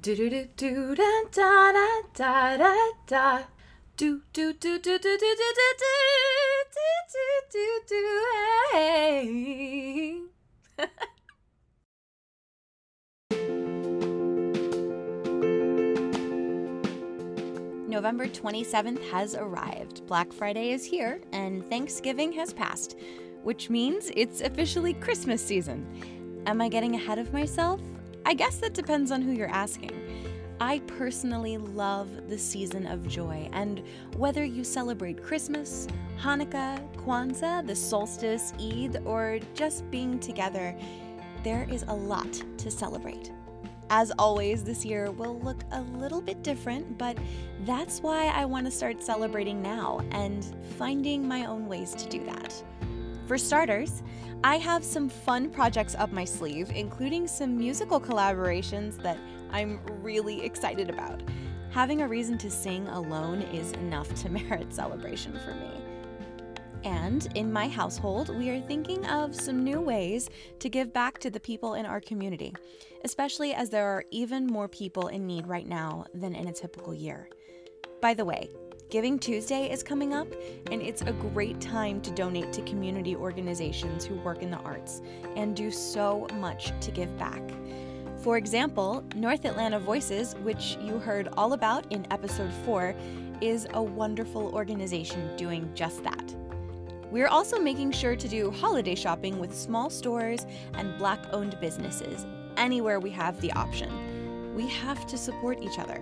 Do do do do da da da da da da. Do do do do do do do do do do do do hey. November 27th has arrived. Black Friday is here, and Thanksgiving has passed, which means it's officially Christmas season. Am I getting ahead of myself? I guess that depends on who you're asking. I personally love the season of joy, and whether you celebrate Christmas, Hanukkah, Kwanzaa, the solstice, Eid, or just being together, there is a lot to celebrate. As always, this year will look a little bit different, but that's why I want to start celebrating now and finding my own ways to do that. For starters, I have some fun projects up my sleeve, including some musical collaborations that I'm really excited about. Having a reason to sing alone is enough to merit celebration for me. And in my household, we are thinking of some new ways to give back to the people in our community, especially as there are even more people in need right now than in a typical year. By the way, Giving Tuesday is coming up, and it's a great time to donate to community organizations who work in the arts and do so much to give back. For example, North Atlanta Voices, which you heard all about in episode 4, is a wonderful organization doing just that. We're also making sure to do holiday shopping with small stores and Black owned businesses anywhere we have the option. We have to support each other.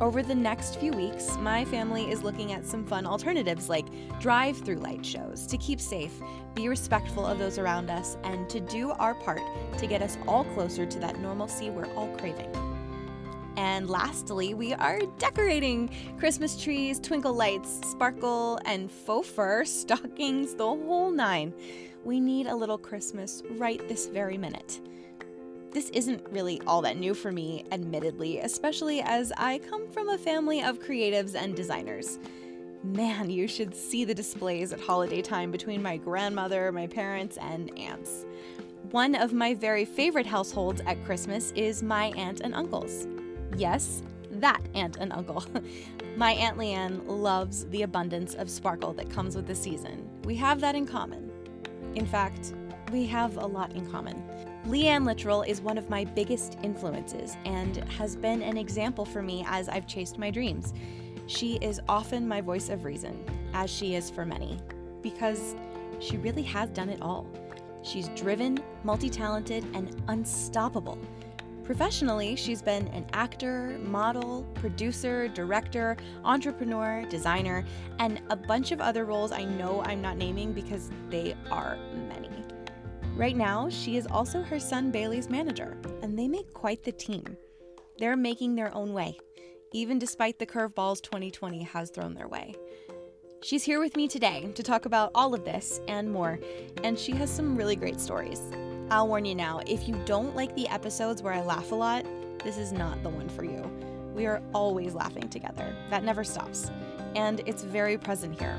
Over the next few weeks, my family is looking at some fun alternatives like drive through light shows to keep safe, be respectful of those around us, and to do our part to get us all closer to that normalcy we're all craving. And lastly, we are decorating Christmas trees, twinkle lights, sparkle, and faux fur, stockings, the whole nine. We need a little Christmas right this very minute. This isn't really all that new for me, admittedly, especially as I come from a family of creatives and designers. Man, you should see the displays at holiday time between my grandmother, my parents, and aunts. One of my very favorite households at Christmas is my aunt and uncles. Yes, that aunt and uncle. my Aunt Leighanne loves the abundance of sparkle that comes with the season. We have that in common. In fact, we have a lot in common. Leighanne Littrell is one of my biggest influences and has been an example for me as I've chased my dreams. She is often my voice of reason, as she is for many, because she really has done it all. She's driven, multi talented, and unstoppable. Professionally, she's been an actor, model, producer, director, entrepreneur, designer, and a bunch of other roles I know I'm not naming because they are many. Right now, she is also her son Bailey's manager, and they make quite the team. They're making their own way, even despite the curveballs 2020 has thrown their way. She's here with me today to talk about all of this and more, and she has some really great stories. I'll warn you now if you don't like the episodes where I laugh a lot, this is not the one for you. We are always laughing together, that never stops, and it's very present here.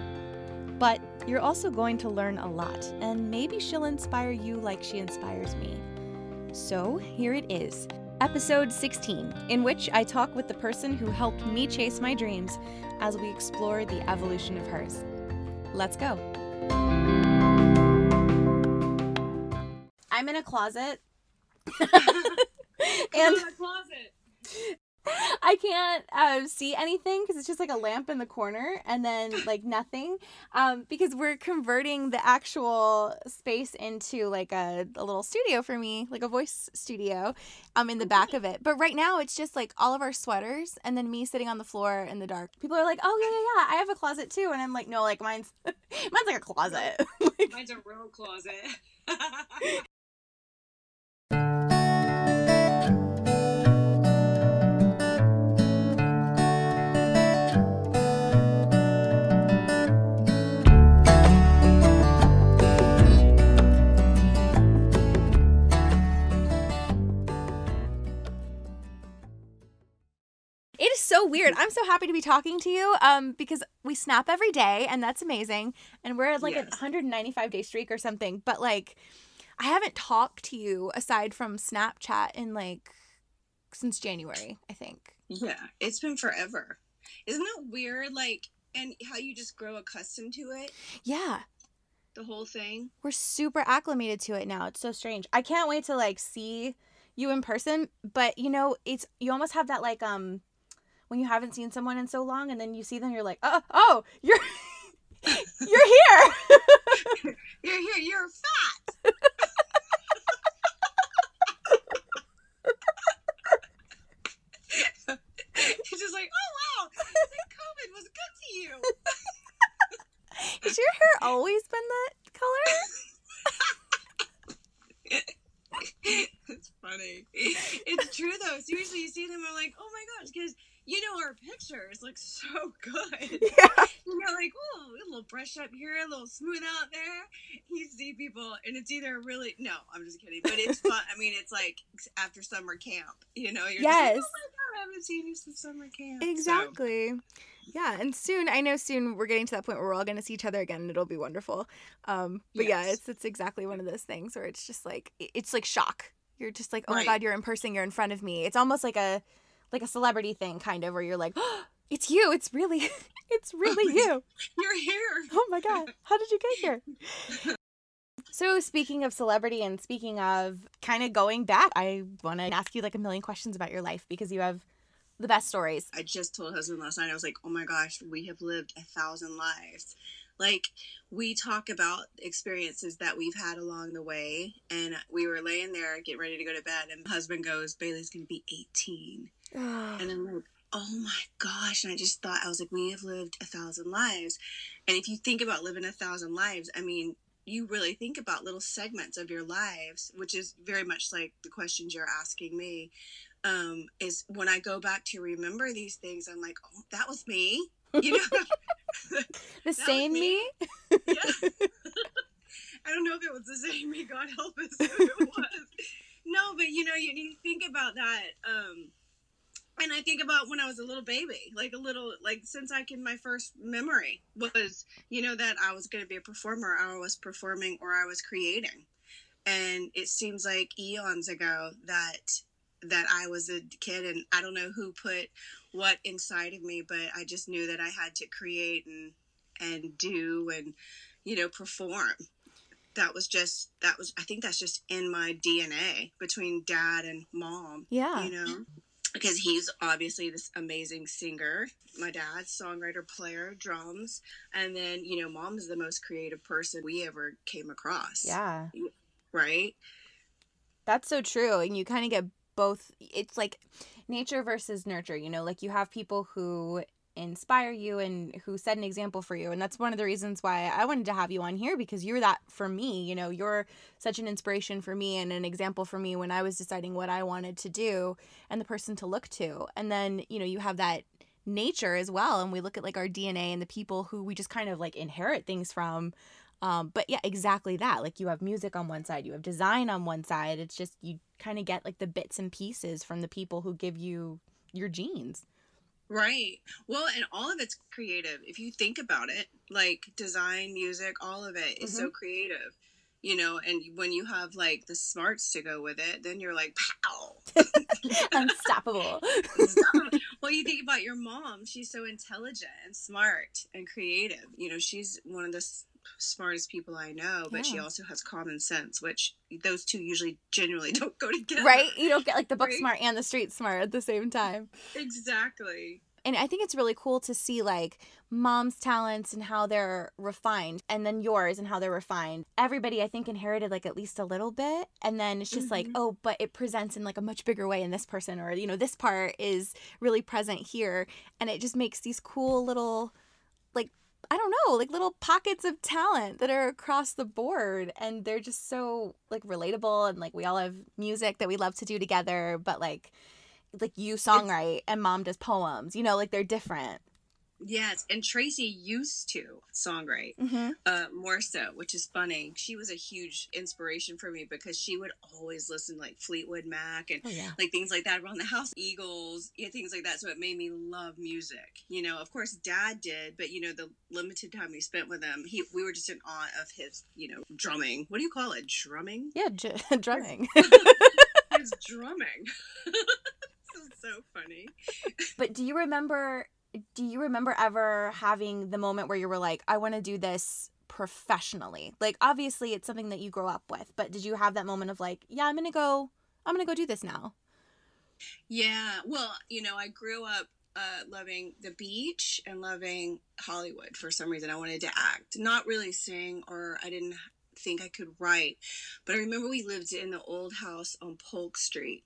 But you're also going to learn a lot, and maybe she'll inspire you like she inspires me. So here it is, episode 16, in which I talk with the person who helped me chase my dreams as we explore the evolution of hers. Let's go. I'm in a closet. and in a closet. I can't uh, see anything because it's just like a lamp in the corner and then like nothing um, because we're converting the actual space into like a, a little studio for me, like a voice studio um, in the back of it. But right now it's just like all of our sweaters and then me sitting on the floor in the dark. People are like, oh, yeah, yeah, yeah, I have a closet too. And I'm like, no, like mine's, mine's like a closet. like, Mine's a real closet. So weird. I'm so happy to be talking to you um, because we snap every day and that's amazing. And we're at like a 195 day streak or something. But like, I haven't talked to you aside from Snapchat in like since January, I think. Yeah, it's been forever. Isn't it weird? Like, and how you just grow accustomed to it, Yeah. the whole thing. We're super acclimated to it now. It's so strange. I can't wait to like see you in person, but you know, it's you almost have that like um when you haven't seen someone in so long and then you see them you're like, "Oh, oh, you're you're here." You're here. You're fat. it's just like, oh wow, COVID was good to you. Has your hair always been that color? it's funny. It's true though. Seriously, you see them, I'm like, oh my gosh, because you know our pictures look so good. Yeah. You know, like, oh, a little brush up here, a little smooth out there. You see people, and it's either really no, I'm just kidding, but it's fun. I mean, it's like after summer camp. You know, you're Yes. just like, oh my god, I haven't seen you since summer camp. So, Exactly. Yeah, and soon I know soon we're getting to that point where we're all going to see each other again and it'll be wonderful. Um but yeah, it's it's exactly one of those things where it's just like it's like shock. You're just like, "Oh my god, you're in person, you're in front of me." It's almost like a like a celebrity thing kind of where you're like, oh, "It's you. It's really it's oh really you." you're here. Oh my god. How did you get here? So speaking of celebrity and speaking of kind of going back, I want to ask you like a million questions about your life because you have the best stories. I just told husband last night, I was like, oh my gosh, we have lived a thousand lives. Like, we talk about experiences that we've had along the way, and we were laying there getting ready to go to bed, and husband goes, Bailey's gonna be 18. And I'm like, oh my gosh. And I just thought, I was like, we have lived a thousand lives. And if you think about living a thousand lives, I mean, you really think about little segments of your lives, which is very much like the questions you're asking me. Um, is when I go back to remember these things, I'm like, oh, that was me. You know, The same me. me? yeah. I don't know if it was the same me, God help us if it was. No, but you know, you, you think about that. Um, and I think about when I was a little baby, like a little, like since I can, my first memory was, you know, that I was going to be a performer, I was performing or I was creating. And it seems like eons ago that that I was a kid and I don't know who put what inside of me, but I just knew that I had to create and and do and you know perform. That was just that was I think that's just in my DNA between dad and mom. Yeah. You know, because he's obviously this amazing singer. My dad's songwriter, player, drums, and then you know, mom's the most creative person we ever came across. Yeah. Right. That's so true. And you kind of get both. It's like nature versus nurture, you know, like you have people who inspire you and who set an example for you. And that's one of the reasons why I wanted to have you on here because you're that for me. You know, you're such an inspiration for me and an example for me when I was deciding what I wanted to do and the person to look to. And then, you know, you have that nature as well. And we look at like our DNA and the people who we just kind of like inherit things from. Um, but yeah, exactly that. Like you have music on one side, you have design on one side. It's just you kind of get like the bits and pieces from the people who give you your genes. Right. Well, and all of it's creative. If you think about it, like design, music, all of it is so mm-hmm. creative. You know, and when you have like the smarts to go with it, then you're like, pow. Unstoppable. well, you think about your mom. She's so intelligent and smart and creative. You know, she's one of the s- smartest people I know, but she also has common sense, which those two usually generally don't go together. right? You don't get like the book Right. smart and the street smart at the same time. Exactly. And I think it's really cool to see like mom's talents and how they're refined and then yours and how they're refined. Everybody I think inherited like at least a little bit and then it's just like, Mhm. oh, but it presents in like a much bigger way in this person or you know, this part is really present here and it just makes these cool little like I don't know, like little pockets of talent that are across the board and they're just so like relatable and like we all have music that we love to do together, but like like you songwrite and mom does poems, you know, like they're different. Yes, and Tracy used to songwrite Mm-hmm. uh, more so, which is funny. She was a huge inspiration for me because she would always listen to, like Fleetwood Mac and Oh yeah. like things like that around the house, Eagles, yeah, things like that. So it made me love music. You know, of course, Dad did, but you know, the limited time we spent with him, he we were just in awe of his, you know, drumming. What do you call it? Drumming? Yeah, j- drumming. His drumming. funny. But do you remember do you remember ever having the moment where you were like, I want to do this professionally? Like obviously it's something that you grow up with, but did you have that moment of like, yeah, I'm going to go I'm going to go do this now? Yeah. Well, you know, I grew up uh, loving the beach and loving Hollywood for some reason. I wanted to act, not really sing, or I didn't think I could write. But I remember we lived in the old house on Polk Street,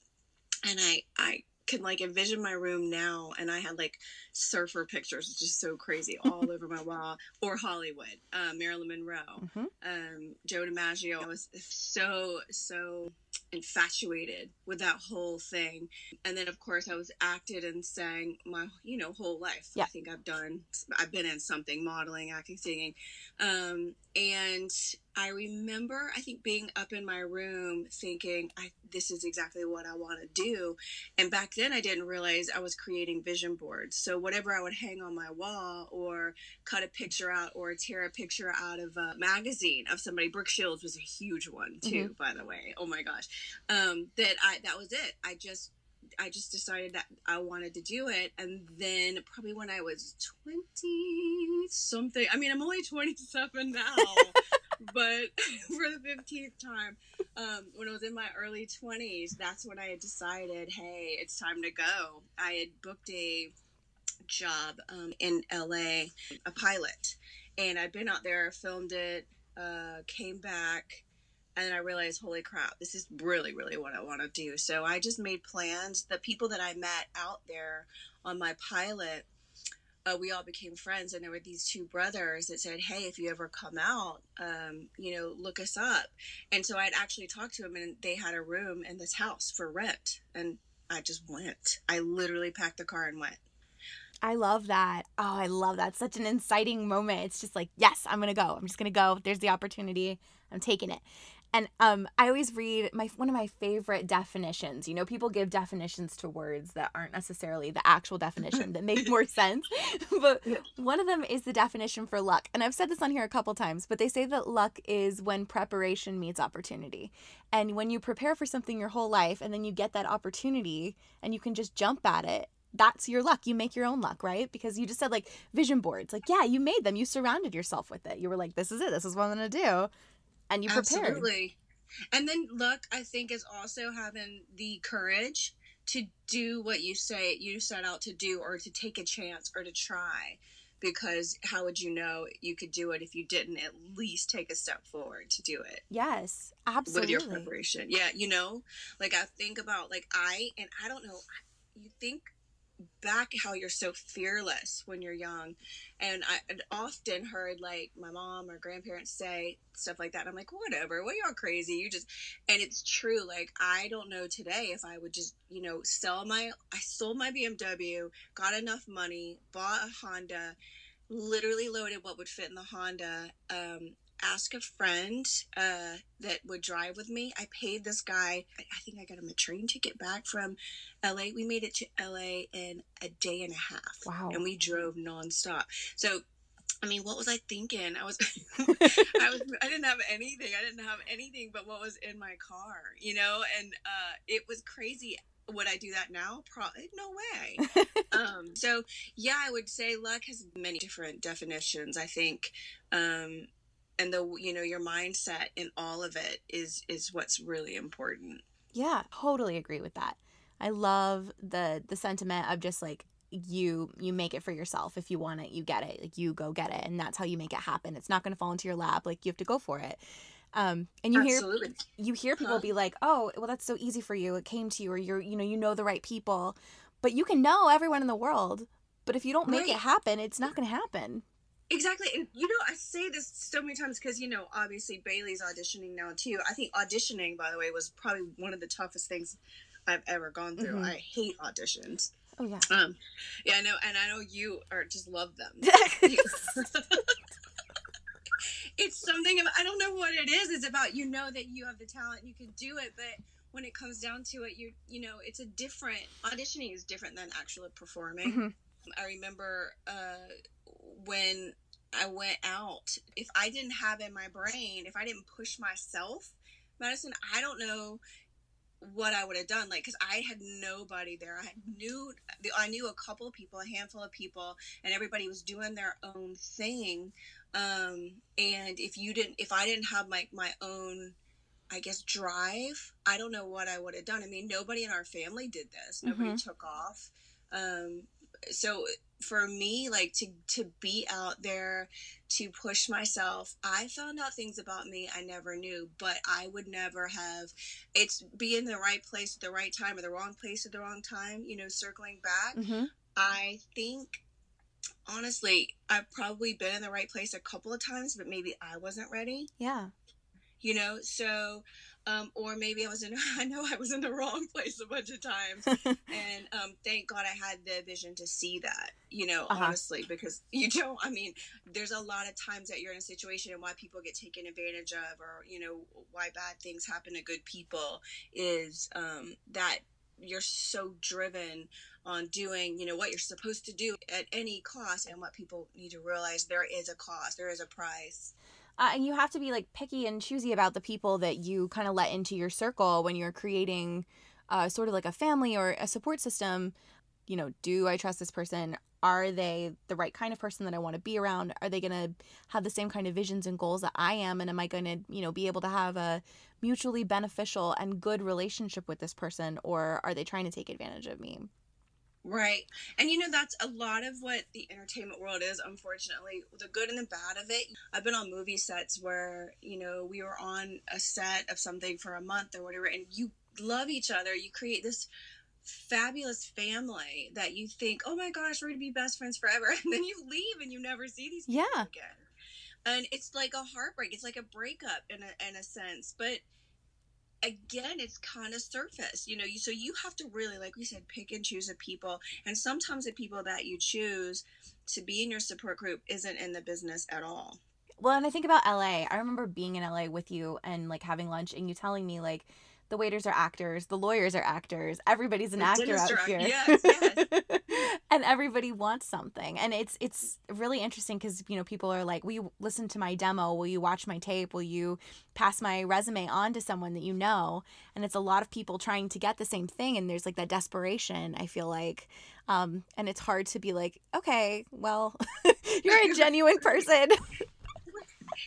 and I I can like envision my room now and I had like surfer pictures, just so crazy all over my wall. Or Hollywood, uh, Marilyn Monroe, mm-hmm. um, Joe DiMaggio. I was so, so infatuated with that whole thing. And then of course I was acted and sang my, you know, whole life. Yeah. I think I've done, I've been in something, modeling, acting, singing. Um, and I remember, I think, being up in my room thinking, I, this is exactly what I want to do. And back then, I didn't realize I was creating vision boards. So, whatever I would hang on my wall or cut a picture out or tear a picture out of a magazine of somebody, Brooke Shields was a huge one, too, mm-hmm. by the way. Oh my gosh. Um, that I, that was it. I just I just decided that I wanted to do it. And then probably when I was 20 something, I mean, I'm only 27 now, but for the 15th time, um, when I was in my early 20s, that's when I had decided, hey, it's time to go. I had booked a job um, in LA, a pilot, and I'd been out there, filmed it, uh, came back and I realized, holy crap, this is really, really what I want to do. So I just made plans. The people that I met out there on my pilot, uh, we all became friends, and there were these two brothers that said, "Hey, if you ever come out, um, you know, look us up." And so I'd actually talked to them, and they had a room in this house for rent, and I just went. I literally packed the car and went. I love that. Oh, I love that. Such an inciting moment. It's just like, yes, I'm gonna go. I'm just gonna go. There's the opportunity. I'm taking it. And um, I always read my one of my favorite definitions. You know, people give definitions to words that aren't necessarily the actual definition that make more sense. but one of them is the definition for luck. And I've said this on here a couple times, but they say that luck is when preparation meets opportunity. And when you prepare for something your whole life and then you get that opportunity and you can just jump at it that's your luck. You make your own luck, right? Because you just said like vision boards. Like, yeah, you made them. You surrounded yourself with it. You were like, this is it. This is what I'm going to do and you prepared. Absolutely. And then luck, I think, is also having the courage to do what you say you set out to do or to take a chance or to try because how would you know you could do it if you didn't at least take a step forward to do it yes absolutely with your preparation yeah you know like i think about like i and i don't know you think back how you're so fearless when you're young. And I would often heard like my mom or grandparents say stuff like that. And I'm like, whatever, well, you're crazy. You just, and it's true. Like, I don't know today if I would just, you know, sell my, I sold my BMW, got enough money, bought a Honda, literally loaded what would fit in the Honda, um, ask a friend uh, that would drive with me. I paid this guy, I think I got him a train ticket back from LA. We made it to LA in a day and a half. Wow. And we drove nonstop. So, I mean, what was I thinking? I was, I was, I didn't have anything. I didn't have anything but what was in my car, you know? And uh, it was crazy would I do that now? Probably no way. um, so yeah, I would say luck has many different definitions. I think um, and the you know your mindset in all of it is is what's really important yeah totally agree with that i love the the sentiment of just like you you make it for yourself if you want it you get it like you go get it and that's how you make it happen it's not going to fall into your lap like you have to go for it um and you Absolutely. hear you hear people huh. be like oh well that's so easy for you it came to you or you're you know you know the right people but you can know everyone in the world but if you don't make right. it happen it's not going to happen Exactly. And you know, I say this so many times because, you know, obviously Bailey's auditioning now too. I think auditioning, by the way, was probably one of the toughest things I've ever gone through. Mm-hmm. I hate auditions. Oh yeah. Um yeah, I know and I know you are just love them. it's something about, I don't know what it is. It's about you know that you have the talent, you can do it, but when it comes down to it, you you know, it's a different auditioning is different than actually performing. Mm-hmm. I remember uh, when I went out, if I didn't have in my brain, if I didn't push myself, Madison, I don't know what I would have done. Like, because I had nobody there. I knew I knew a couple of people, a handful of people, and everybody was doing their own thing. Um, and if you didn't, if I didn't have my my own, I guess drive, I don't know what I would have done. I mean, nobody in our family did this. Nobody Mhm. took off. Um, so for me, like to to be out there to push myself. I found out things about me I never knew, but I would never have. It's be in the right place at the right time or the wrong place at the wrong time. You know, circling back. Mm-hmm. I think, honestly, I've probably been in the right place a couple of times, but maybe I wasn't ready. Yeah. You know, so. Um, or maybe I was in. I know I was in the wrong place a bunch of times, and um, thank God I had the vision to see that. You know, Uh-huh. honestly, because you don't. I mean, there's a lot of times that you're in a situation and why people get taken advantage of, or you know, why bad things happen to good people is um, that you're so driven on doing you know what you're supposed to do at any cost and what people need to realize there is a cost there is a price Uh, and you have to be like picky and choosy about the people that you kind of let into your circle when you're creating uh, sort of like a family or a support system. You know, do I trust this person? Are they the right kind of person that I want to be around? Are they going to have the same kind of visions and goals that I am? And am I going to, you know, be able to have a mutually beneficial and good relationship with this person? Or are they trying to take advantage of me? Right. And you know, that's a lot of what the entertainment world is, unfortunately. The good and the bad of it. I've been on movie sets where, you know, we were on a set of something for a month or whatever, and you love each other. You create this fabulous family that you think, oh my gosh, we're going to be best friends forever. And then you leave and you never see these people Yeah. again. And it's like a heartbreak. It's like a breakup in a, in a sense. But again it's kind of surface you know you so you have to really like we said pick and choose the people and sometimes the people that you choose to be in your support group isn't in the business at all Well, and I think about LA. I remember being in LA with you and like having lunch and you telling me like the waiters are actors, the lawyers are actors, everybody's an The actor out here. act- yes, and everybody wants something. And it's it's really interesting cuz you know people are like, "Will you listen to my demo? Will you watch my tape? Will you pass my resume on to someone that you know?" And it's a lot of people trying to get the same thing and there's like that desperation, I feel like. Um and it's hard to be like, "Okay, well, you're a genuine person."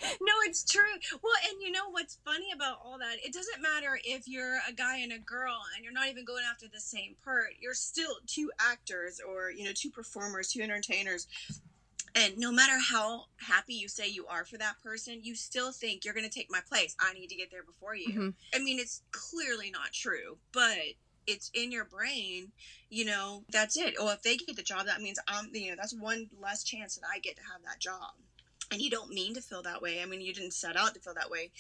No it's true. Well and you know what's funny about all that? It doesn't matter if you're a guy and a girl and you're not even going after the same part. You're still two actors or you know two performers two entertainers. And no matter how happy you say you are for that person you still think you're going to take my place. I need to get there before you. Mhm. i mean it's clearly not true but it's in your brain you know that's it. Or if they get the job that means i'm you know that's one less chance that i get to have that job and you don't mean to feel that way. I mean, you didn't set out to feel that way.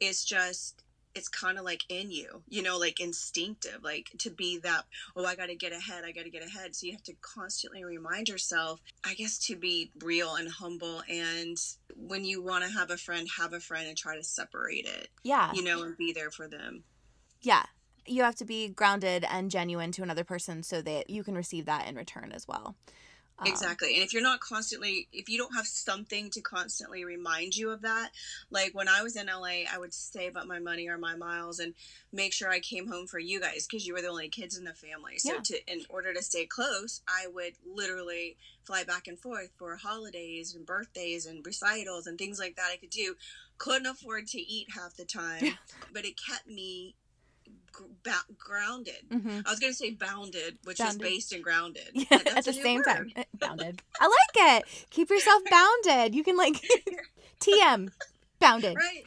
It's just, it's kind of like in you, you know, like instinctive, like to be that, oh, I got to get ahead, I got to get ahead. So you have to constantly remind yourself, I guess, to be real and humble. And when you want to have a friend, have a friend and try to separate it, Yeah. you know, and be there for them. Yeah. You have to be grounded and genuine to another person so that you can receive that in return as well. Um, Exactly. And if you're not constantly, if you don't have something to constantly remind you of that, like when I was in LA, I would save up my money or my miles and make sure I came home for you guys because you were the only kids in the family. So Yeah. to, in order to stay close, I would literally fly back and forth for holidays and birthdays and recitals and things like that I could do. Couldn't afford to eat half the time, but it kept me ba- grounded. mhm. I was going to say bounded, which Bounded. is based and grounded. Yeah, at the same time. word. Eh, Bounded. I like it. Keep yourself bounded. You can like TM. Bounded. Right.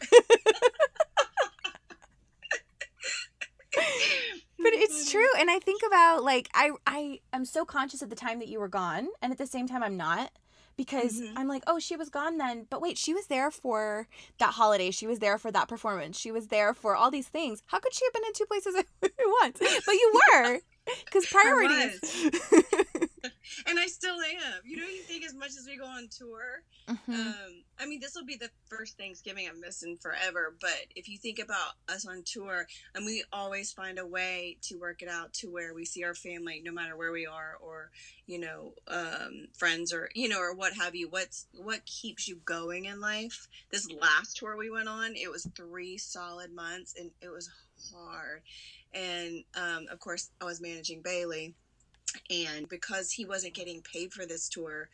But it's true. And I think about like I I am so conscious at the time that you were gone and at the same time I'm not because Mhm. I'm like, "Oh, she was gone then." But wait, she was there for that holiday. She was there for that performance. She was there for all these things. How could she have been in two places at once? But you were. Cuz priorities. and I still am. You know, you think as much as we go on tour, Mhm. um, I mean, this will be the first Thanksgiving I'm missing forever. But if you think about us on tour, and we always find a way to work it out to where we see our family, no matter where we are, or you know, um, friends, or you know, or what have you. What's what keeps you going in life? This last tour we went on, it was three solid months, and it was hard. And um, of course, I was managing Bailey. And because he wasn't getting paid for this tour,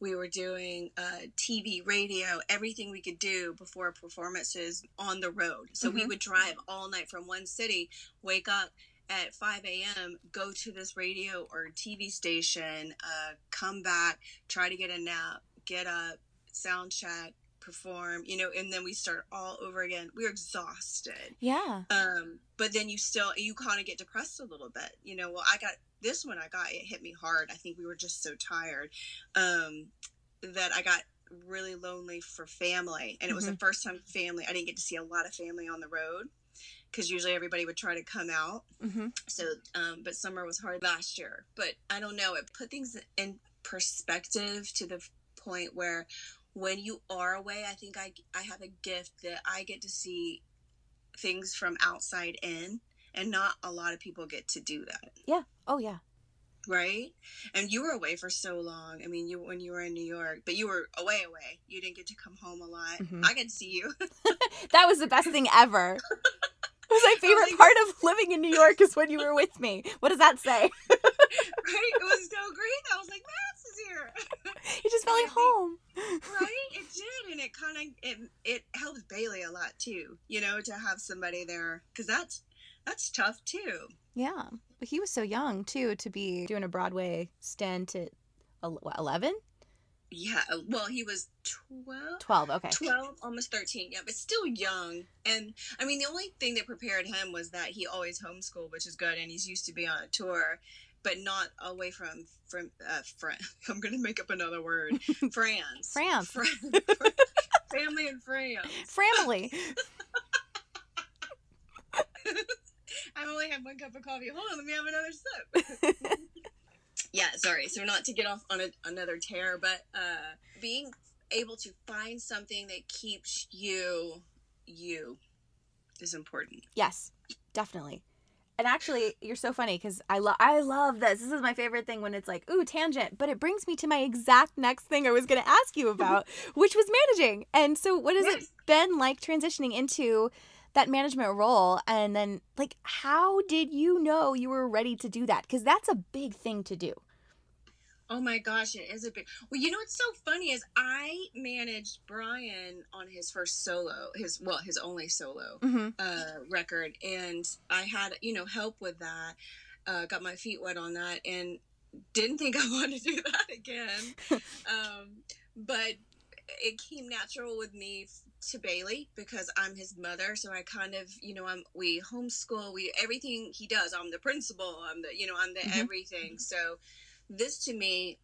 we were doing uh, TV, radio, everything we could do before performances on the road. So we Mhm. would drive all night from one city, wake up at 5 a.m., go to this radio or TV station, uh, come back, try to get a nap, get up, sound check, perform, you know, and then we start all over again. we're exhausted. Yeah. Um, but then you still, you kind of get depressed a little bit. You know, well, I got this one, I got, it hit me hard. I think we were just so tired um, that I got really lonely for family. And it was the first time family, I didn't get to see a lot of family on the road because usually everybody would try to come out. hmm So, um, but summer was hard last year. But I don't know. It put things in perspective to the point where when you are away, I think I I have a gift that I get to see things from outside in, and not a lot of people get to do that, Yeah. Oh yeah. right? And you were away for so long. I mean, you when you were in New York, but you were away, away. You didn't get to come home a lot. Mhm. I get to see you. That was the best thing ever. It was my favorite like- part of living in New York is when you were with me. What does that say? right? It was so great. I was like, Max is here. You just felt like home. Right it did and it kind of it, it helps bailey a lot too you know to have somebody there because that's that's tough too Yeah. But he was so young too to be doing a Broadway stint at 11? yeah uh, well he was 12 12. Okay. 12 almost 13 yeah but still young and i mean the only thing that prepared him was that he always homeschooled which is good and he's used to be on a tour but not away from from uh friend i'm gonna make up another word france France. Fran- family and friends Family. I've only had one cup of coffee. Hold on, let me have another sip. yeah, sorry. So not to get off on a, another tear, but uh, being able to find something that keeps you you is important. Yes, definitely. And actually, you're so funny because I love I love this. This is my favorite thing when it's like, ooh, tangent. But it brings me to my exact next thing I was going to ask you about, which was managing. And so, what has it been like transitioning into that management role? And then, like, how did you know you were ready to do that? Because that's a big thing to do. Oh my gosh, it is a big. Well, you know what's so funny is I managed Brian on his first solo, his well, his only solo Mm-hmm. uh, record, and I had you know help with that. Uh, got my feet wet on that, and didn't think I wanted to do that again. um, but it came natural with me to Bailey because I'm his mother, so I kind of you know I'm we homeschool, we everything he does. I'm the principal. I'm the you know I'm the Mhm. everything. So this to me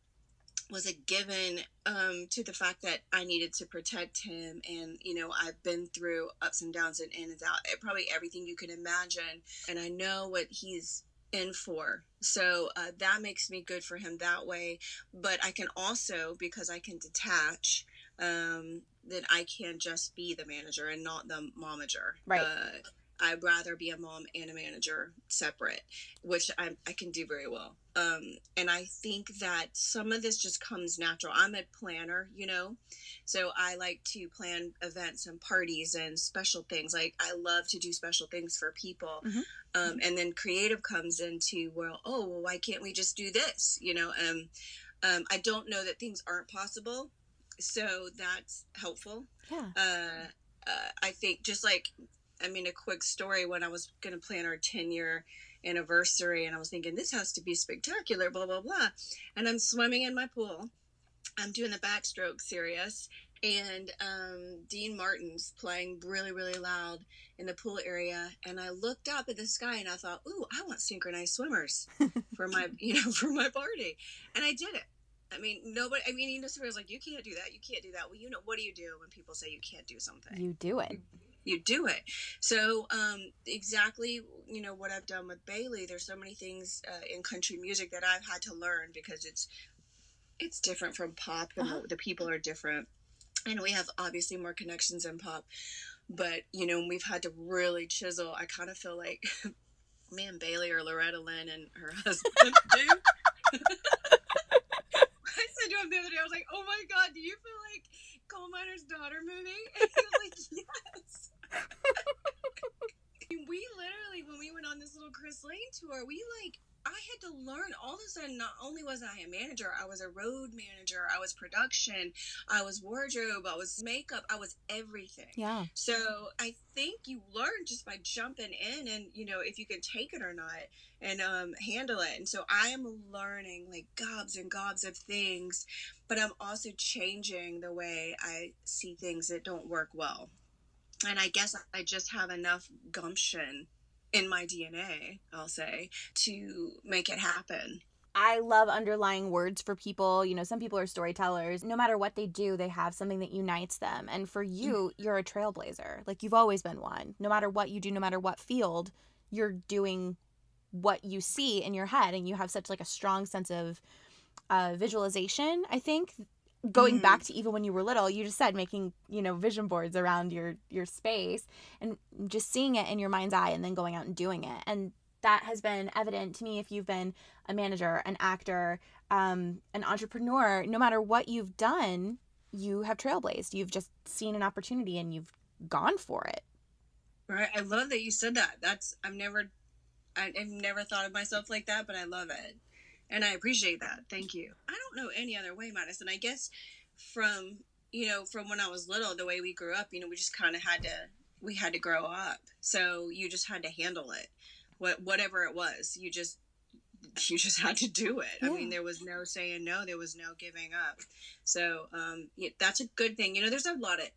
was a given um, to the fact that I needed to protect him. And, you know, I've been through ups and downs and in and out, eh, probably everything you can imagine. And I know what he's in for. So uh, that makes me good for him that way. But I can also, because I can detach, um, then I can just be the manager and not the momager. Right. Uh, I'd rather be a mom and a manager separate, which I, I can do very well. Um, and I think that some of this just comes natural. I'm a planner, you know, so I like to plan events and parties and special things. Like I love to do special things for people. Mhm. Um, and then creative comes into, well, oh, well, why can't we just do this? You know, um, um, I don't know that things aren't possible. So that's helpful Yeah. uh, uh, I think just like, I mean, a quick story when I was going to plan our 10 year anniversary and I was thinking, this has to be spectacular, blah, blah, blah. And I'm swimming in my pool. I'm doing the backstroke serious. And um, Dean Martin's playing really, really loud in the pool area. And I looked up at the sky and I thought, ooh, I want synchronized swimmers for my, you know, for my party. And I did it. I mean, nobody. I mean, you know, somebody's like, "You can't do that. You can't do that." Well, you know, what do you do when people say you can't do something? You do it. You do it. So, um, exactly, you know, what I've done with Bailey. There's so many things uh, in country music that I've had to learn because it's it's different from pop, and Uh-huh. the, people are different, and we have obviously more connections in pop. But you know, we've had to really chisel. I kind of feel like me and Bailey or Loretta Lynn and her husband do. I said to him the other day, I was like, "Oh my god, do you feel like Coal Miner's Daughter movie?" And he was like, "Yes." we literally, when we went on this little Chris Lane tour, we like I had to learn all of a sudden. Not only was I a manager, I was a road manager, I was production, I was wardrobe, I was makeup, I was everything. Yeah. So I think you learn just by jumping in, and you know if you can take it or not, and um, handle it. And so I am learning like gobs and gobs of things, but I'm also changing the way I see things that don't work well. And I guess I just have enough gumption in my DNA, I'll say, to make it happen. I love underlying words for people. You know, some people are storytellers. No matter what they do, they have something that unites them. And for you, you're a trailblazer. Like you've always been one. No matter what you do, no matter what field, you're doing what you see in your head and you have such like a strong sense of uh, visualization, I think, going Mhm. back to even when you were little you just said making you know vision boards around your your space and just seeing it in your mind's eye and then going out and doing it and that has been evident to me if you've been a manager an actor um, an entrepreneur no matter what you've done you have trailblazed you've just seen an opportunity and you've gone for it Right. I love that you said that. That's I've never I've never thought of myself like that, but I love it. And I appreciate that. Thank you. I don't know any other way, Madison. I guess from you know, from when I was little, the way we grew up, you know, we just kinda had to we had to grow up. So you just had to handle it. What whatever it was. You just you just had to do it. I mean, there was no saying no. There was no giving up. So um, yeah, that's a good thing. You know, there's a lot of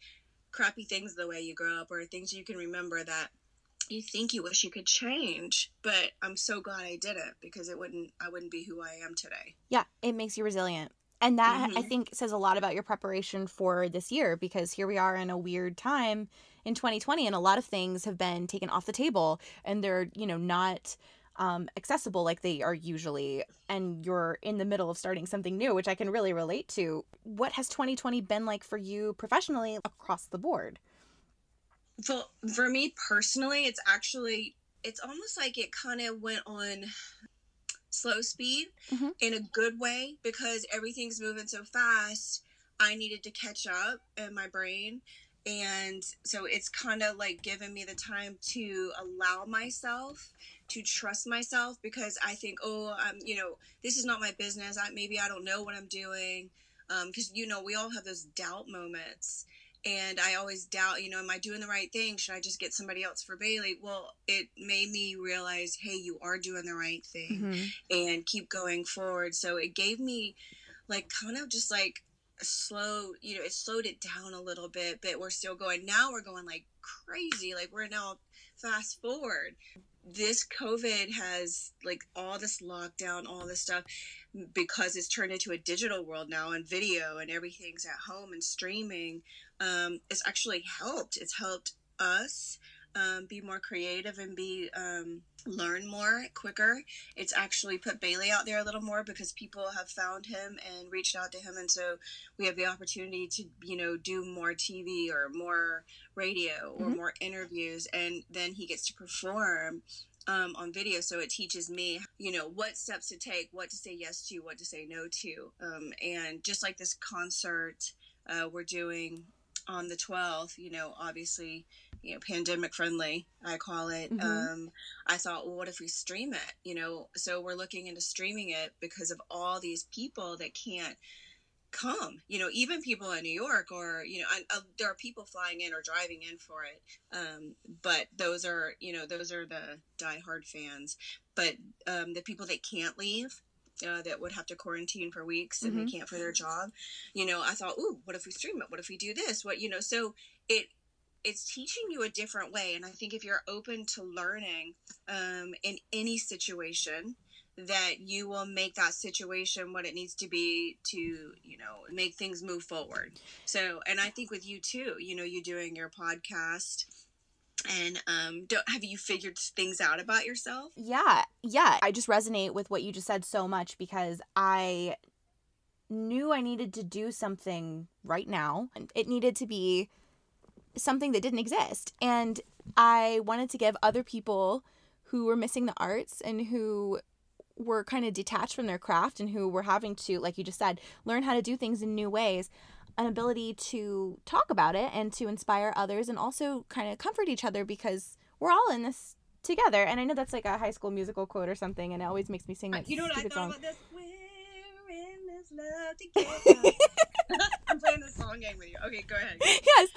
crappy things the way you grow up, or things you can remember that you think you wish you could change. But I'm so glad I did it because it wouldn't. I wouldn't be who I am today. yeah it makes you resilient and that i Mhm. think says a lot about your preparation for this year because here we are in a weird time in 2020 and a lot of things have been taken off the table and they're you know not um, accessible like they are usually and you're in the middle of starting something new which i can really relate to what has 2020 been like for you professionally across the board For for me personally, it's actually it's almost like it kind of went on slow speed Mhm. in a good way because everything's moving so fast. I needed to catch up in my brain. And so it's kind of like giving me the time to allow myself to trust myself because I think, oh, I'm, you know, this is not my business. I, maybe I don't know what I'm doing. Because, you know, we all have those doubt moments and I always doubt, you know, am I doing the right thing? Should I just get somebody else for Bailey? Well, it made me realize, hey, you are doing the right thing mm-hmm. and keep going forward. So it gave me like kind of just like a slow, you know, it slowed it down a little bit, but we're still going. Now we're going like crazy. Like we're now fast forward. This COVID has like all this lockdown, all this stuff because it's turned into a digital world now and video and everything's at home and streaming um, it's actually helped. It's helped us um, be more creative and be um, learn more quicker. It's actually put bailey out there a little more because people have found him and reached out to him and so we have the opportunity to you know do more tv or more radio or Mhm. more interviews and then he gets to perform um, on video. So it teaches me you know what steps to take what to say yes to what to say no to. Um, and just like this concert uh, we're doing on the 12th you know obviously you know pandemic friendly i call it. Mhm. um, i thought well what if we stream it? You know so we're looking into streaming it because of all these people that can't come. You know even people in new york or you know I, uh, there are people flying in or driving in for it. Um, but those are you know those are the diehard fans. But um, the people that can't leave uh, that would have to quarantine for weeks and Mhm. they can't for their job you know i thought ooh what if we stream it? What if we do this? What you know so it it's teaching you a different way and i think if you're open to learning um, in any situation that you will make that situation what it needs to be to you know make things move forward so and i think with you too you know you doing your podcast and um don't have you figured things out about yourself Yeah, yeah. I just resonate with what you just said so much because I knew I needed to do something right now. It needed to be something that didn't exist. And I wanted to give other people who were missing the arts and who were kind of detached from their craft and who were having to, like you just said, learn how to do things in new ways, an ability to talk about it and to inspire others and also kind of comfort each other because we're all in this together. And I know that's like a high school musical quote or something, and it always makes me sing that You know what I thought song. about this? We're in this love together. I'm playing the song game with you. Okay, go ahead. yes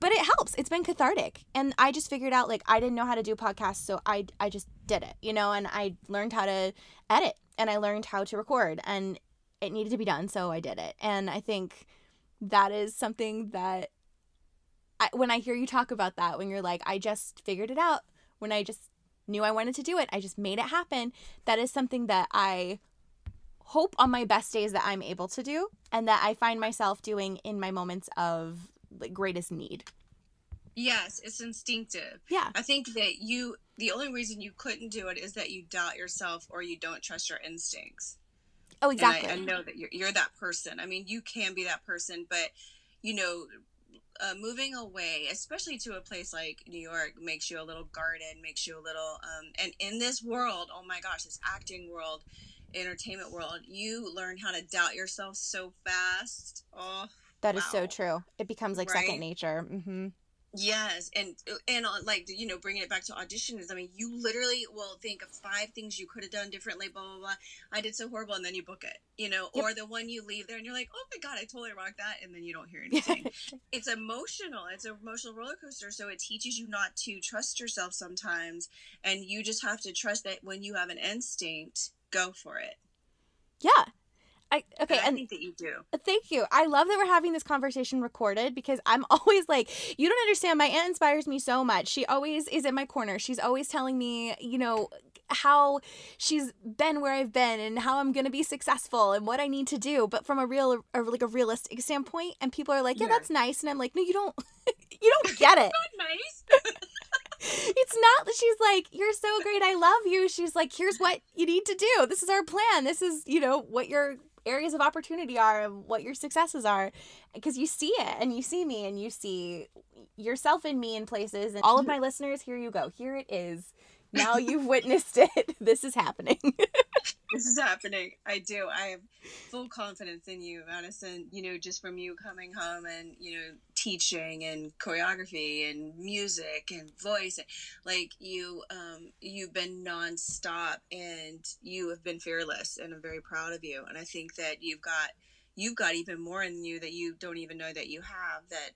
but it helps. It's been cathartic. And i just figured out like i didn't know how to do podcasts so i i just did it you know and i learned how to edit and i learned how to record and it needed to be done so i did it. And i think that is something that I, when i hear you talk about that when you're like i just figured it out when i just knew i wanted to do it i just made it happen that is something that i hope on my best days that i'm able to do and that i find myself doing in my moments of like greatest need Yes, it's instinctive. yeah I think that you, the only reason you couldn't do it is that you doubt yourself or you don't trust your instincts. oh And I- exactly I, know that you're, you're that person. I mean, you can be that person, but you know, uh, moving away, especially to a place like New York, makes you a little guarded, makes you a little. Um, and in this world, oh my gosh, this acting world, entertainment world, you learn how to doubt yourself so fast. Oh, that is so true it becomes like Right? second nature Mm-hmm. Yes, and and uh, like you know, bringing it back to auditions. I mean, you literally will think of five things you could have done differently. Blah blah blah. I did so horrible, and then you book it. You know, Yep. or the one you leave there, and you're like, oh my god, I totally rocked that, and then you don't hear anything. it's emotional. It's an emotional roller coaster. So it teaches you not to trust yourself sometimes, and you just have to trust that when you have an instinct, go for it. yeah I, okay And I think that you do. Uh, thank you. I love that we're having this conversation recorded because I'm always like, you don't understand. My aunt inspires me so much. She always is in my corner. She's always telling me, you know, how she's been where I've been and how I'm going to be successful and what I need to do, but from a real, or like a realistic standpoint. And people are like, yeah, Yeah. that's nice. And I'm like, no, you don't, you don't get it. Nice. It's not that she's like, you're so great. I love you. She's like, here's what you need to do. This is our plan. This is, you know, what your areas of opportunity are and what your successes are. Because you see it and you see me and you see yourself in me in places. And all of my listeners, here you go. Here it is. Now you've witnessed it. This is happening. this is happening. I do. I have full confidence in you, Madison. You know, just from you coming home and you know teaching and choreography and music and voice, and, like you, um, you've been nonstop and you have been fearless, and I'm very proud of you. And I think that you've got you've got even more in you that you don't even know that you have that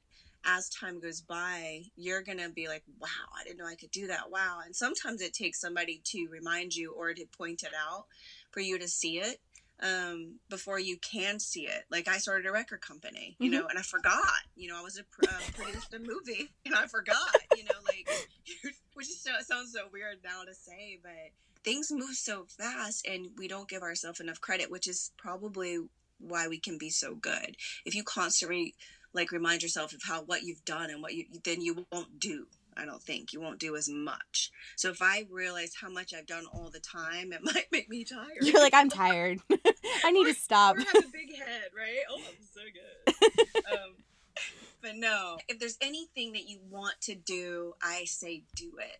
as time goes by, you're going to be like, wow, I didn't know I could do that. Wow. And sometimes it takes somebody to remind you or to point it out for you to see it um, before you can see it. Like I started a record company, you know, and I forgot, you know, I was a pr- uh, produced a movie and I forgot, you know, like, which is so, sounds so weird now to say, but things move so fast and we don't give ourselves enough credit, which is probably why we can be so good. If you constantly like remind yourself of how what you've done and what you then you won't do. I don't think you won't do as much. So if I realize how much I've done all the time, it might make me tired. You're like, I'm tired. I need to stop. Or have a big head, right? Oh, I'm so good. um, but no, if there's anything that you want to do, I say do it.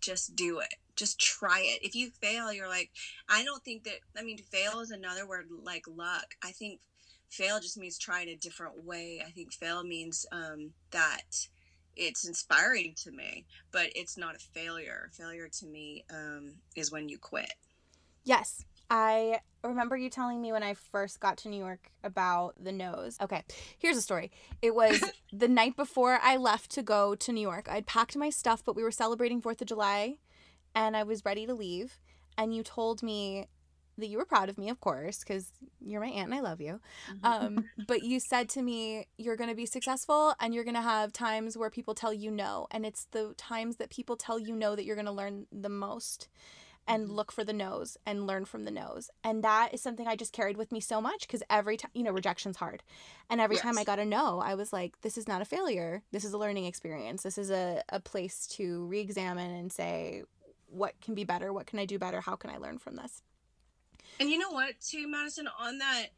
Just do it. Just try it. If you fail, you're like, I don't think that, I mean, fail is another word like luck. I think fail just means try in a different way. I think fail means um, that it's inspiring to me, but it's not a failure. Failure to me um, is when you quit. Yes. I remember you telling me when I first got to New York about the nose. Okay, here's a story. It was the night before I left to go to New York. I'd packed my stuff, but we were celebrating 4th of July and I was ready to leave. And you told me that you were proud of me, of course, because you're my aunt and I love you. Um, but you said to me, you're going to be successful and you're going to have times where people tell you no. And it's the times that people tell you no that you're going to learn the most and Mhm. look for the nose and learn from the nose. And that is something I just carried with me so much because every time, you know, rejection's hard. And every time I got a no, I was like, this is not a failure. This is a learning experience. This is a, a place to re examine and say, what can be better? What can I do better? How can I learn from this? And you know what, too, Madison, on that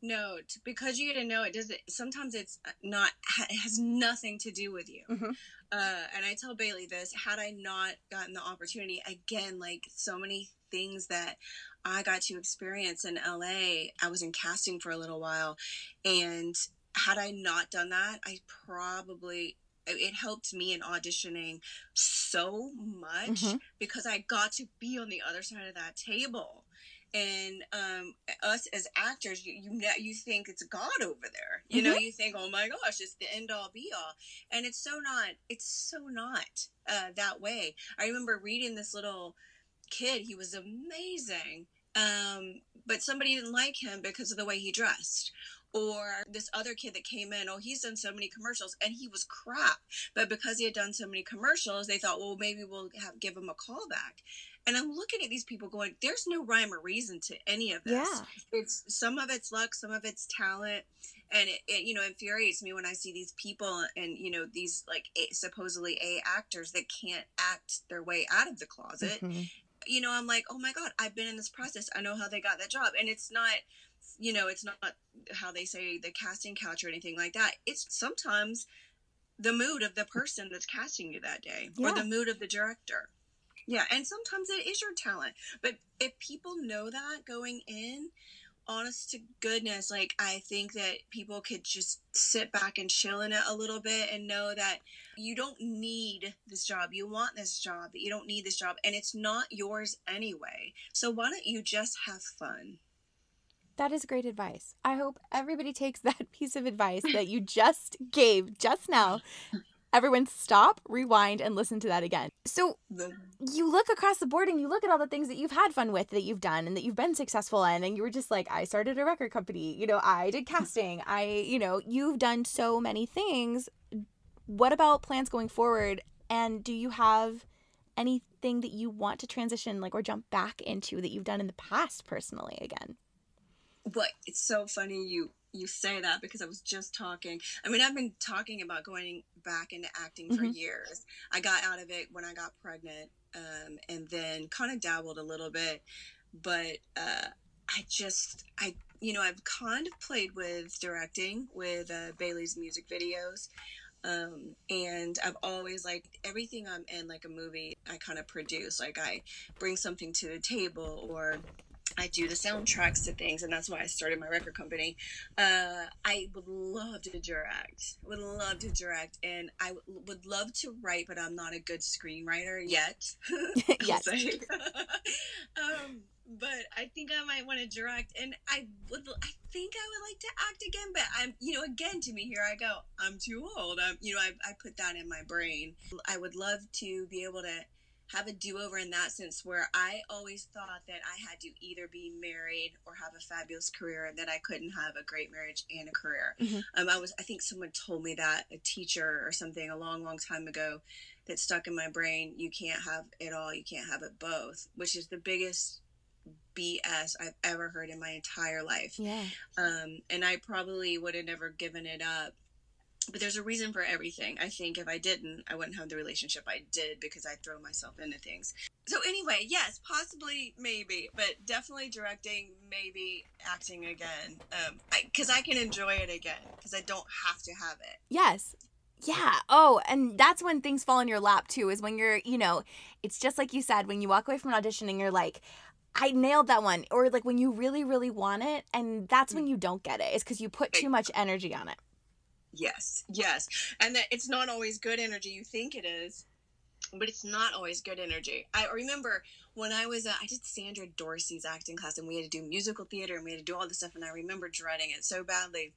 note, because you get to know it doesn't sometimes it's not it has nothing to do with you. Mhm. Uh, and I tell Bailey this, had I not gotten the opportunity, again, like so many things that I got to experience in LA, I was in casting for a little while. And had I not done that, I probably it helped me in auditioning so much Mhm. because I got to be on the other side of that table. And um, us as actors, you you, know, you think it's God over there. You know, you think, oh my gosh, it's the end all be all, and it's so not. It's so not uh, that way. I remember reading this little kid. He was amazing, um, but somebody didn't like him because of the way he dressed. Or this other kid that came in, oh, he's done so many commercials, and he was crap. But because he had done so many commercials, they thought, well, maybe we'll have give him a call back. And I'm looking at these people going, there's no rhyme or reason to any of this. Yeah. It's some of it's luck, some of it's talent, and it, it you know infuriates me when I see these people and you know these like a, supposedly a actors that can't act their way out of the closet. Mhm. You know, I'm like, oh my god, I've been in this process. I know how they got that job, and it's not. You know, it's not how they say the casting couch or anything like that. It's sometimes the mood of the person that's casting you that day or the mood of the director. Yeah, and sometimes it is your talent. But if people know that going in, honest to goodness, like I think that people could just sit back and chill in it a little bit and know that you don't need this job. You want this job, but you don't need this job and it's not yours anyway. So why don't you just have fun? That is great advice. I hope everybody takes that piece of advice that you just gave just now. Everyone stop, rewind, and listen to that again. So you look across the board and you look at all the things that you've had fun with, that you've done, and that you've been successful in, and you were just like, I started a record company. You know, I did casting. I, you know, you've done so many things. What about plans going forward? And do you have anything that you want to transition, like, or jump back into that you've done in the past personally again? But it's so funny you you say that because I was just talking. I mean, I've been talking about going back into acting for Mhm. years. I got out of it when I got pregnant, um, and then kind of dabbled a little bit. But uh, I just, I, you know, I've kind of played with directing with uh, Bailey's music videos. Um, and I've always like everything I'm in, like a movie, I kind of produce. Like I bring something to the table or I do the soundtracks to things, and that's why I started my record company. Uh, I would love to direct, would love to direct, and I w- would love to write, but I'm not a good screenwriter yet. Say. um, but I think I might want to direct, and I would. I think I would like to act again, but I'm, you know, again to me, here I go. I'm too old. I'm, you know, I, I put that in my brain. I would love to be able to have a do-over in that sense where i always thought that i had to either be married or have a fabulous career that i couldn't have a great marriage and a career Mhm. um, i was i think someone told me that a teacher or something a long long time ago that stuck in my brain you can't have it all you can't have it both which is the biggest bs i've ever heard in my entire life Yeah. um, and I probably would have never given it up. But there's a reason for everything. I think if I didn't, I wouldn't have the relationship I did because I throw myself into things. So anyway, yes, possibly, maybe, but definitely directing, maybe acting again, Um I because I, can enjoy it again because I don't have to have it. Yes. Yeah. Oh, and that's when things fall in your lap too, is when you're, you know, it's just like you said, when you walk away from an audition and you're like, I nailed that one. Or like when you really, really want it, and that's when you don't get it, is because you put too much energy on it. Yes, yes, and that it's not always good energy. You think it is, but it's not always good energy. I remember when I was, uh, I did Sandra Dorsey's acting class, and we had to do musical theater, and we had to do all this stuff, and I remember dreading it so badly.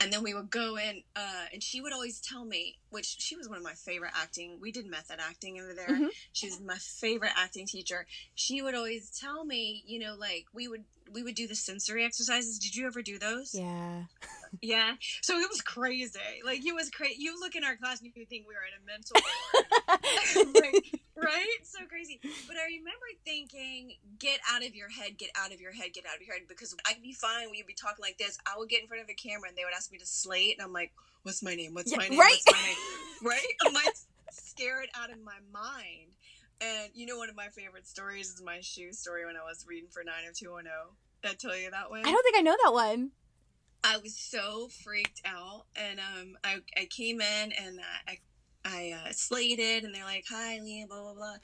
And then we would go in, uh, and she would always tell me, which she was one of my favorite acting. We did method acting over there. Mhm. She was my favorite acting teacher. She would always tell me, you know, like we would we would do the sensory exercises. Did you ever do those? Yeah. Yeah. So it was crazy. Like it was crazy. You look in our class and you think we were in a mental like, right? So crazy. But I remember thinking, get out of your head, get out of your head, get out of your head. Because I could be fine. We'd be talking like this. I would get in front of a camera and they would ask me to slate. And I'm like, what's my name? What's Yeah, my name? right? What's my name? Right? I'm like scared out of my mind. And you know, one of my favorite stories is my shoe story when I was reading for 90210. Did I tell you that one? I don't think I know that one. I was so freaked out, and um, I, I came in and I I uh, slated, and they're like, "Hi, Liam," blah blah blah,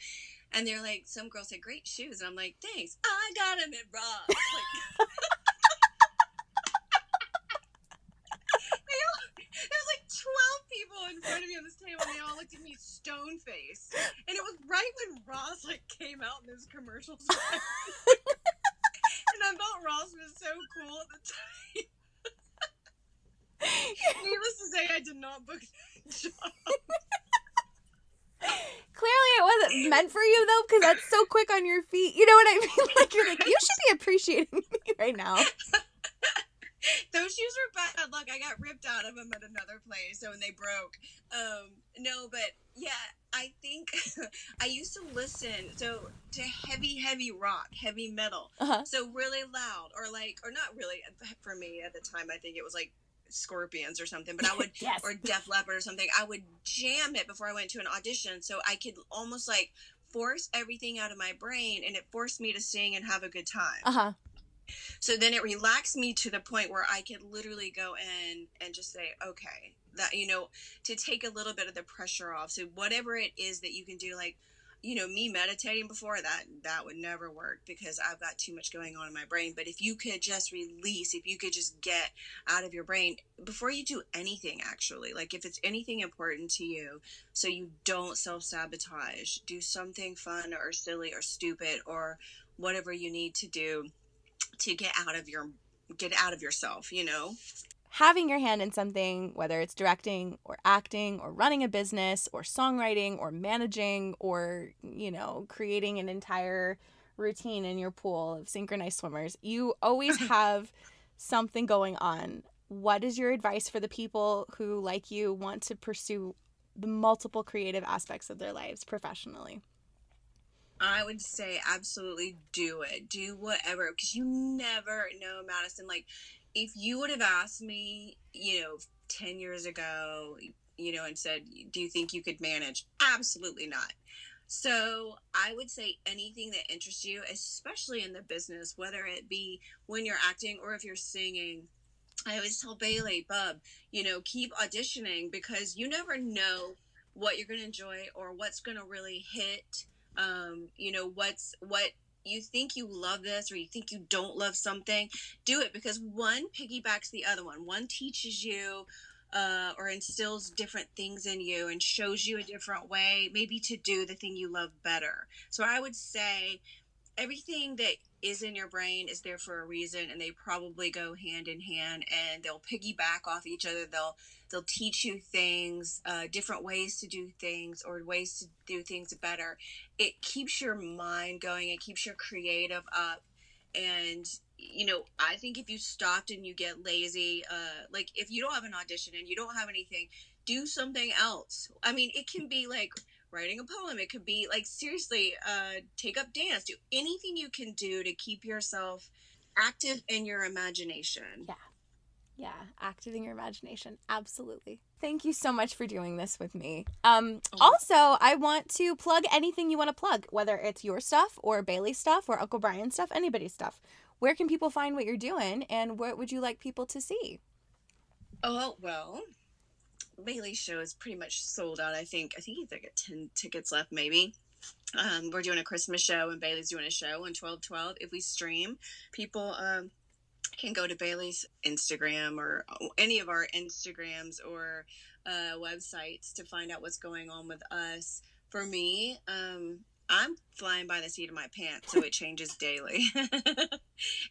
and they're like, "Some girl said great shoes," and I'm like, "Thanks, I got them at Ross." Like, There's like 12 people in front of me on this table, and they all looked at me stone face, And it was right when Ross like came out in those commercials. and I thought Ross was so cool at the time. Needless to say, I did not book that job. Clearly, it wasn't meant for you though, because that's so quick on your feet. You know what I mean? Like you're like, you should be appreciating me right now. Those shoes were bad luck. I got ripped out of them at another place, so when they broke. Um, no, but yeah, I think I used to listen so to heavy, heavy rock, heavy metal. Uh-huh. So really loud, or like, or not really. For me at the time, I think it was like Scorpions or something. But I would Yes. or Def Leppard or something. I would jam it before I went to an audition, so I could almost like force everything out of my brain, and it forced me to sing and have a good time. Uh huh. So then it relaxed me to the point where I could literally go in and just say, okay, that, you know, to take a little bit of the pressure off. So whatever it is that you can do, like, you know, me meditating before that, that would never work because I've got too much going on in my brain. But if you could just release, if you could just get out of your brain before you do anything, actually, like if it's anything important to you, so you don't self sabotage, do something fun or silly or stupid or whatever you need to do to get out of your get out of yourself you know having your hand in something, whether it's directing or acting or running a business or songwriting or managing or, you know, creating an entire routine in your pool of synchronized swimmers, you always have something going on. What is your advice for the people who, like you, want to pursue the multiple creative aspects of their lives professionally? i would say absolutely do it do whatever because you never know madison like if you would have asked me you know 10 years ago you know and said do you think you could manage absolutely not so i would say anything that interests you especially in the business whether it be when you're acting or if you're singing I always tell Bailey, Bub, you know, keep auditioning because you never know what you're going to enjoy or what's going to really hit. Um, you know, what's what you think you love this or you think you don't love something, do it because one piggybacks the other one. One teaches you uh, or instills different things in you and shows you a different way, maybe to do the thing you love better. So I would say everything that is in your brain is there for a reason and they probably go hand in hand and they'll piggyback off each other. They'll they'll teach you things uh, different ways to do things or ways to do things better. It keeps your mind going. It keeps your creative up. And you know i think if you stopped and you get lazy uh, like if you don't have an audition and you don't have anything do something else. I mean it can be like writing a poem it could be like seriously uh, take up dance do anything you can do to keep yourself active in your imagination Yeah. Yeah, active in your imagination. Absolutely. Thank you so much for doing this with me. Um, Oh. also, I want to plug anything you want to plug, whether it's your stuff or Bailey's stuff or Uncle Brian's stuff, anybody's stuff. Where can people find what you're doing and what would you like people to see? oh well bailey's show is pretty much sold out i think. I think he's like got 10 tickets left maybe. Um, we're doing a christmas show and bailey's doing a show on 1212 if we stream people um, can go to bailey's instagram or any of our instagrams or uh, websites to find out what's going on with us. For me um, i'm flying by the seat of my pants so it changes daily.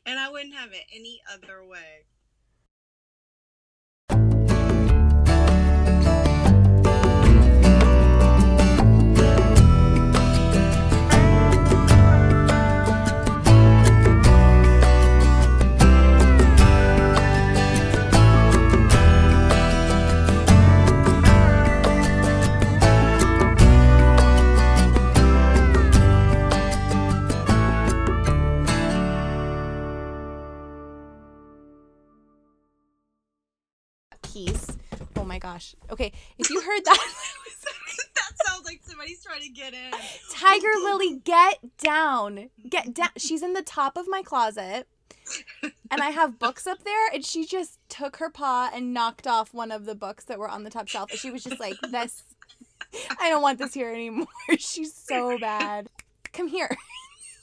And i wouldn't have it any other way my gosh. Okay, if you heard that, that sounds like somebody's trying to get in. Tiger Lily, get down. Get down. She's in the top of my closet. And I have books up there, and she just took her paw and knocked off one of the books that were on the top shelf. And she was just like, This, I don't want this here anymore. She's so bad. Come here.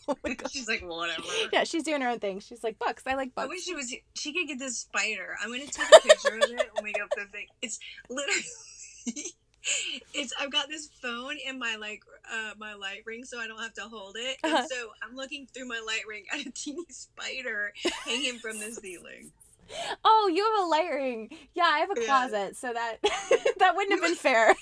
Oh. She's like, whatever. Yeah, she's doing her own thing. She's like, Books. I like I wish she was. She could get this spider. I'm gonna take a picture of it when we go up the thing. It's literally. it's I've got this phone in my like uh my light ring so I don't have to hold it. Uh-huh. So I'm looking through my light ring at a teeny spider hanging from the ceiling. Oh, you have a light ring. Yeah, I have a Yeah. closet, so that that wouldn't have been fair.